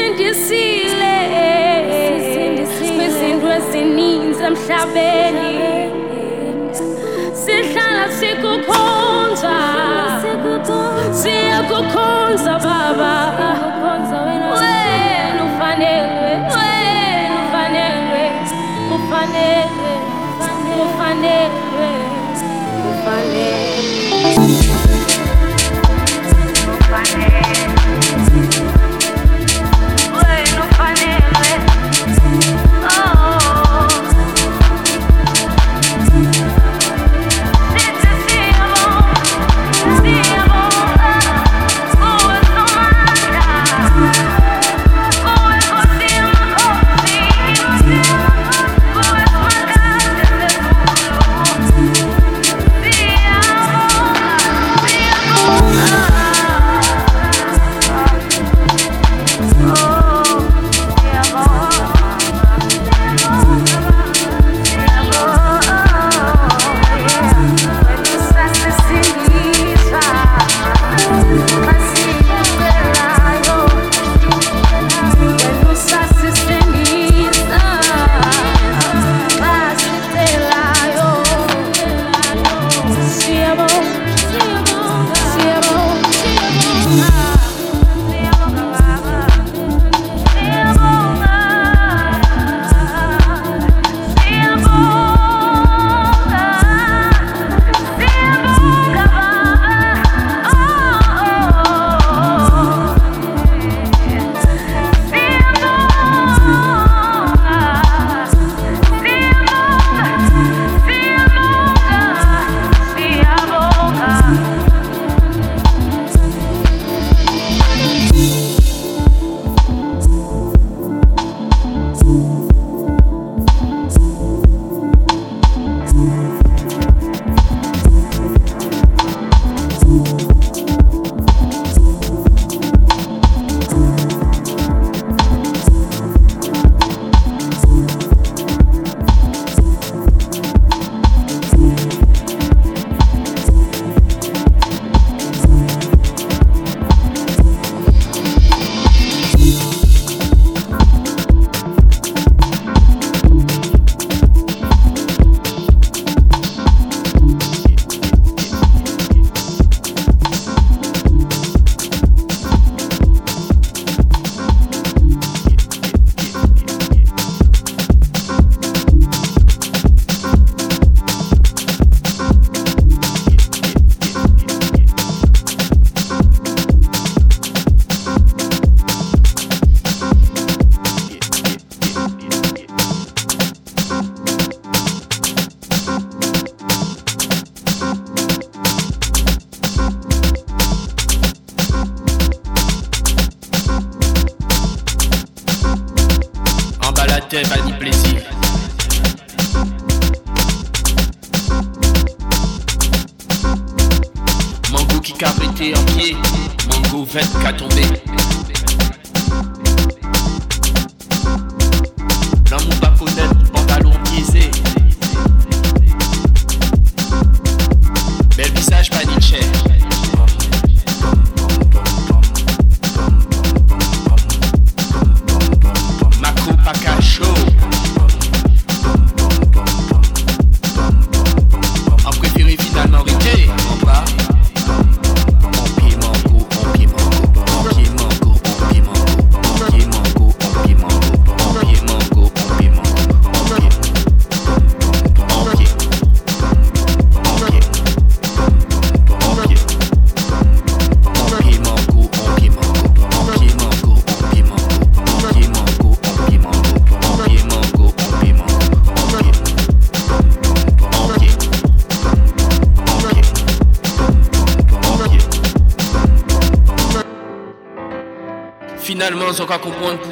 sisindisile. Kwizinto ezininzi emhlabeni. Sihlala sikukhonza. Siyakukhonza baba. Wena.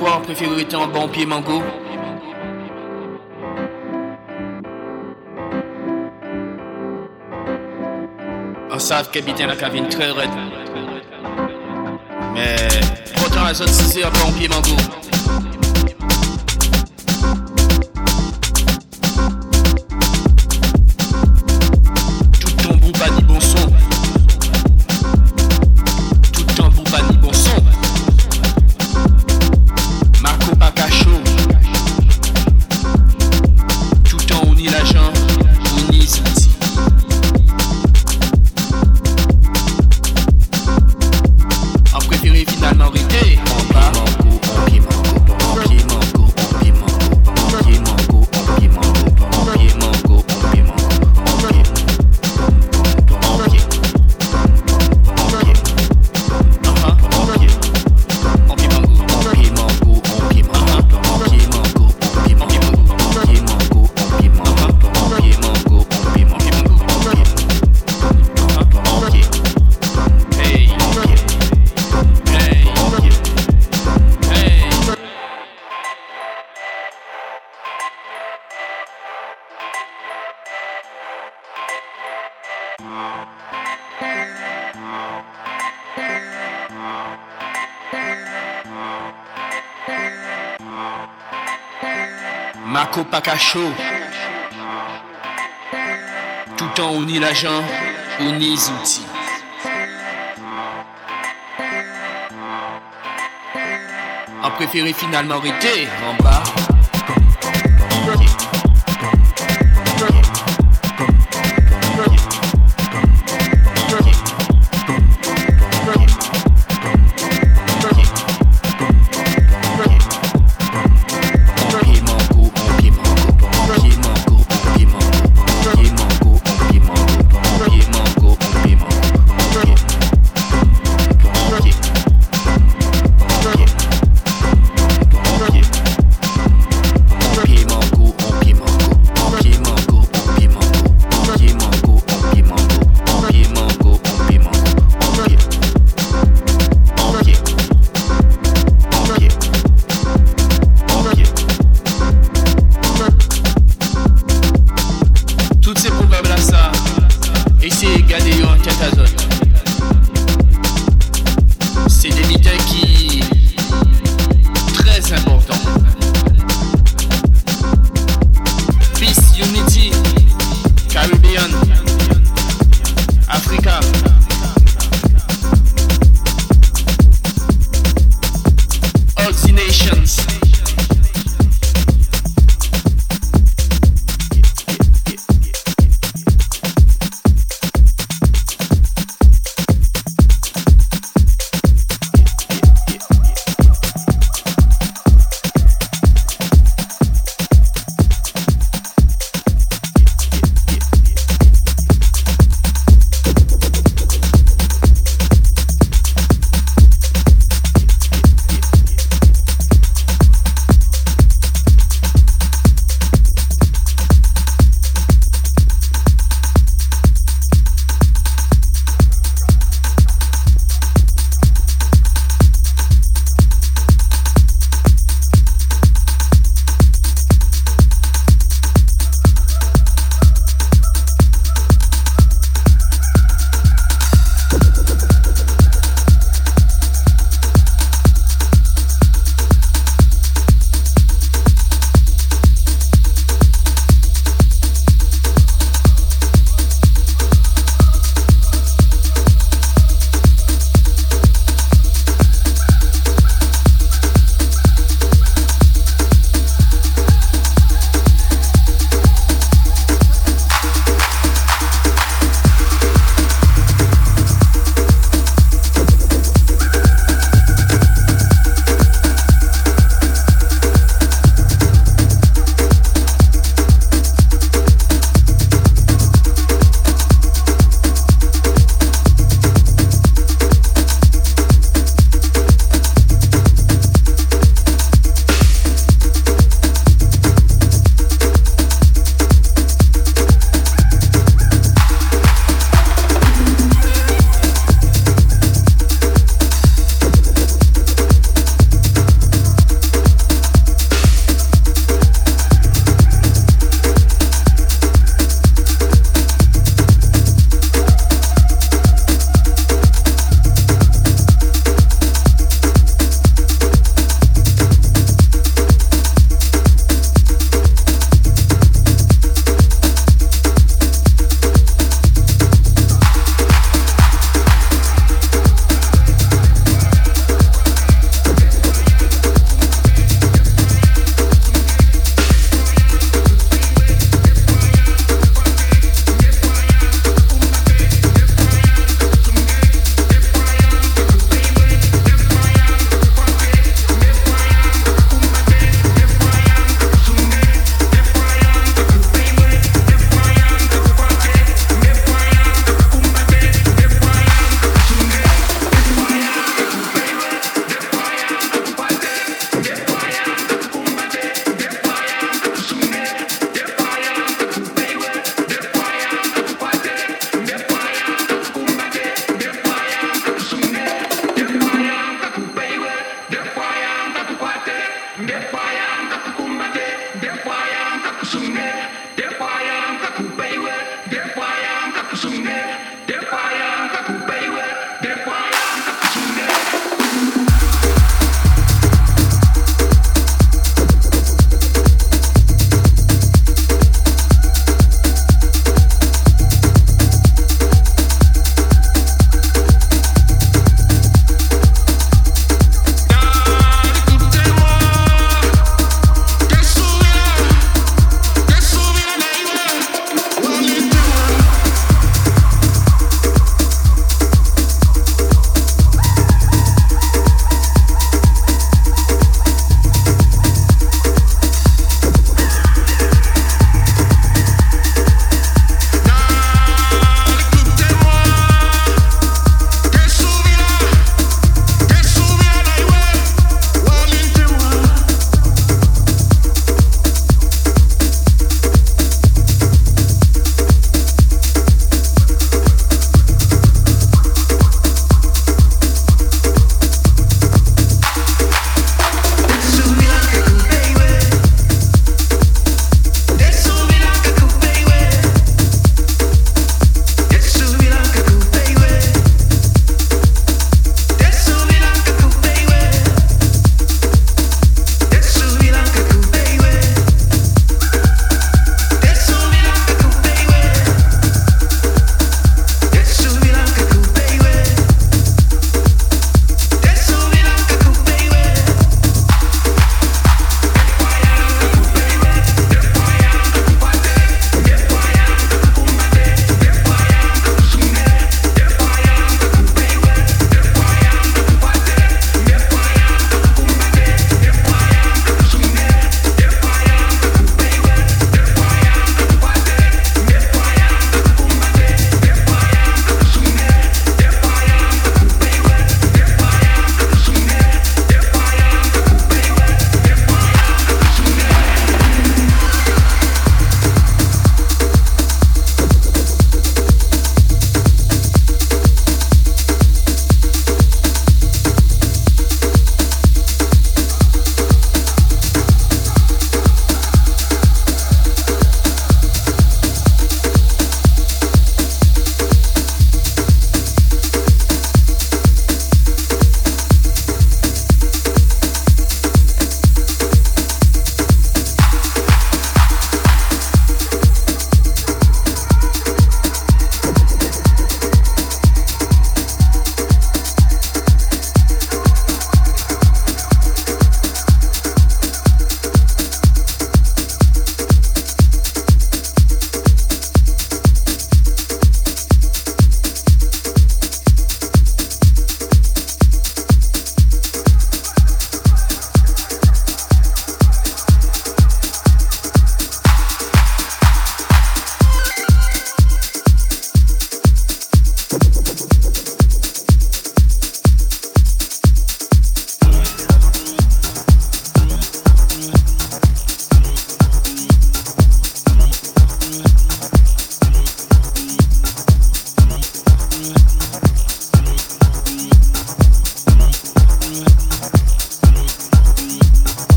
quoi, préfère être un bon pied mango. On savent qu'habiter la cabine très raide. Mais, pourtant la zone 6 un bon pied mango. Pacacho. Tout en uni l'agent, uni outils. A préféré finalement arrêter en bas.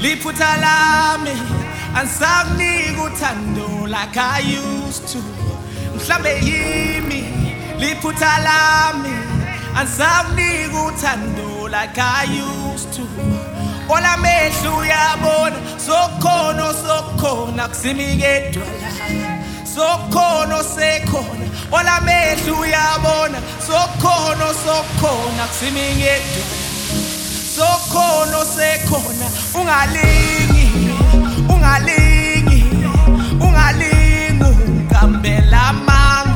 liphutha lami angisakunika uthando like I used to. Mhlambe yimi liphutha lami angisakunika uthando like I used to. Olamehlo uyabona sokhona sokhona kusimike edwala sokhona sekhona olamehlo uyabona sokhona sokhona kusimike edwala okhono sekhona ungalingi ungalingi ungalingi ungambela amanga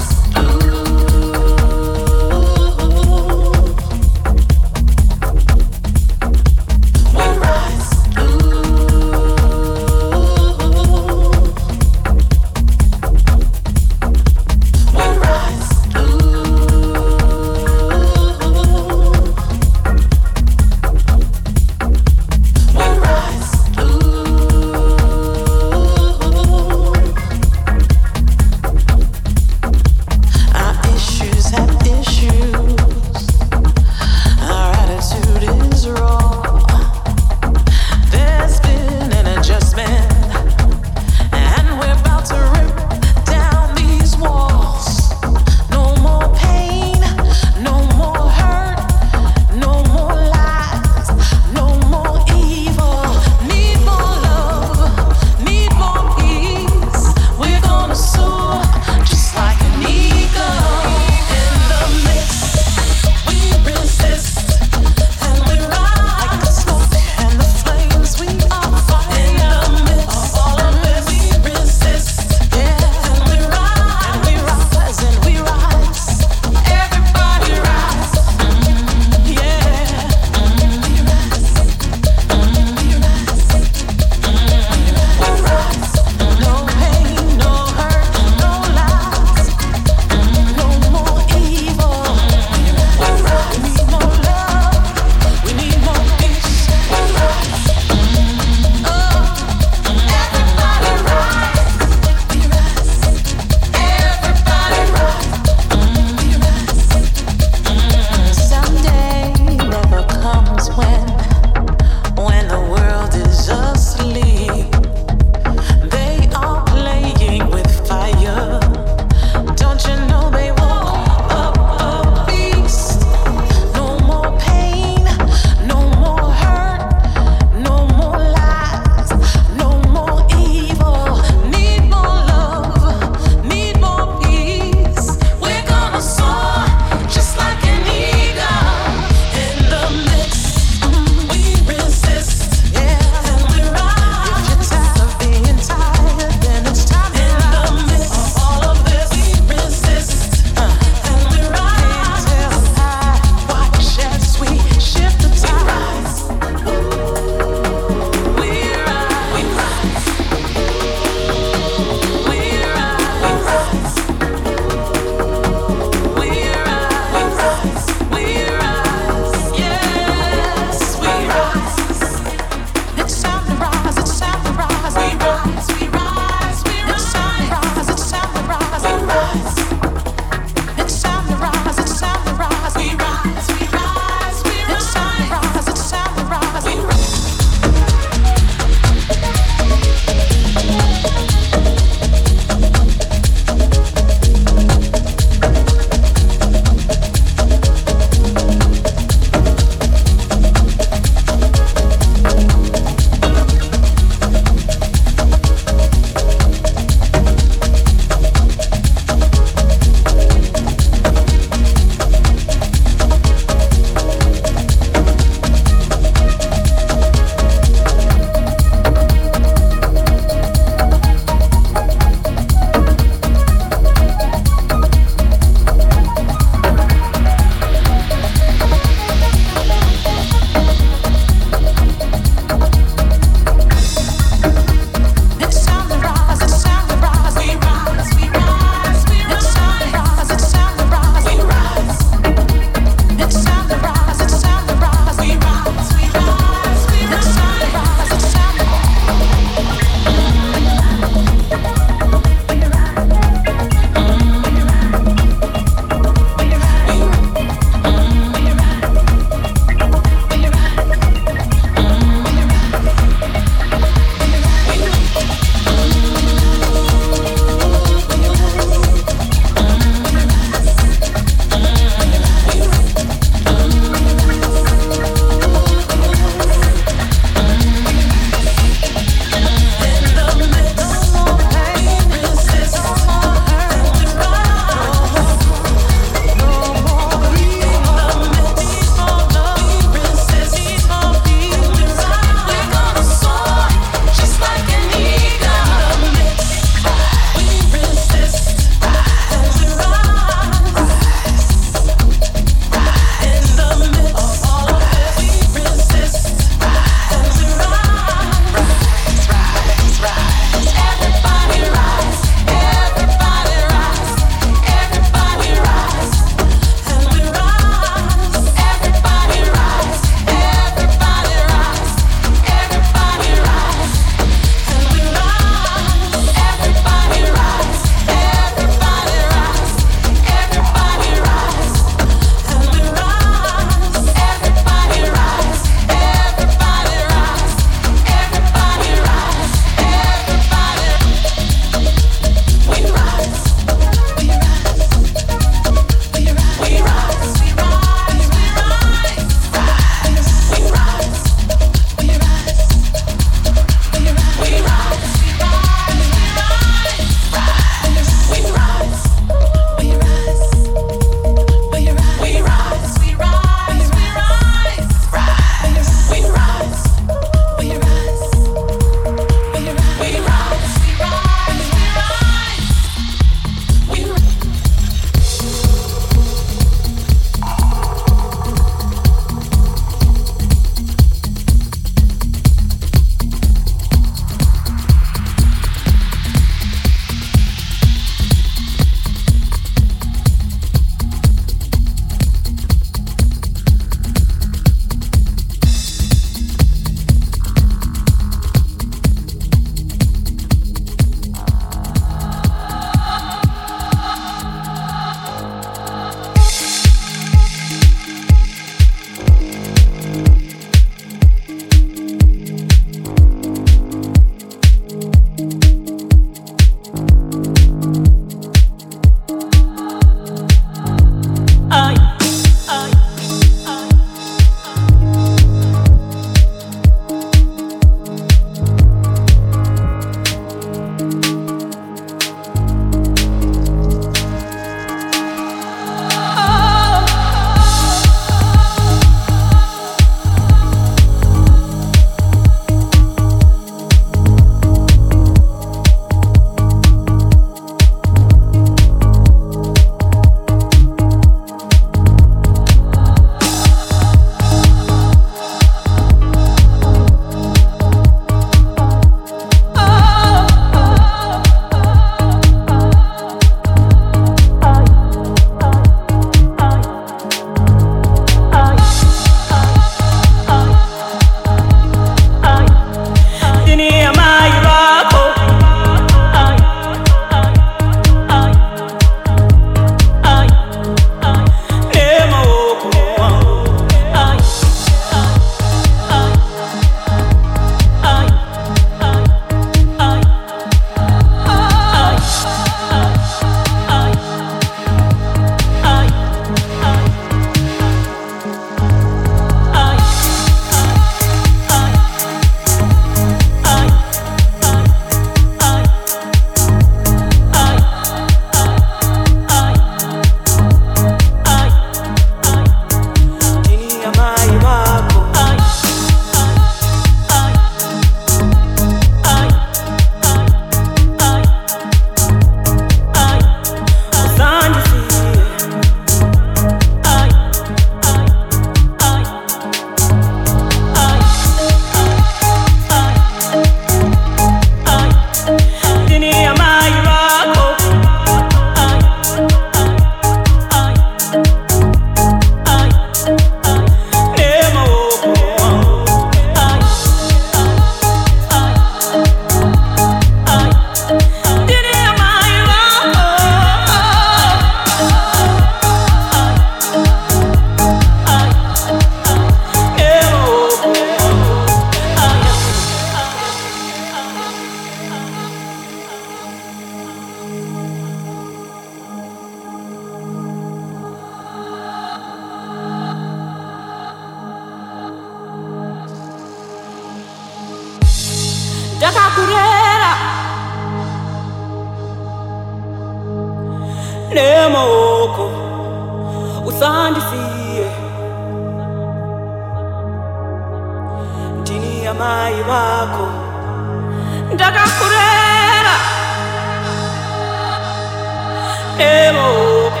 emoko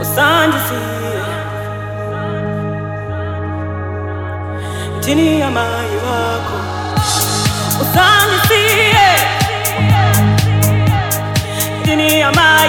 usandisiye ndini amai vako usandisiye ndini amai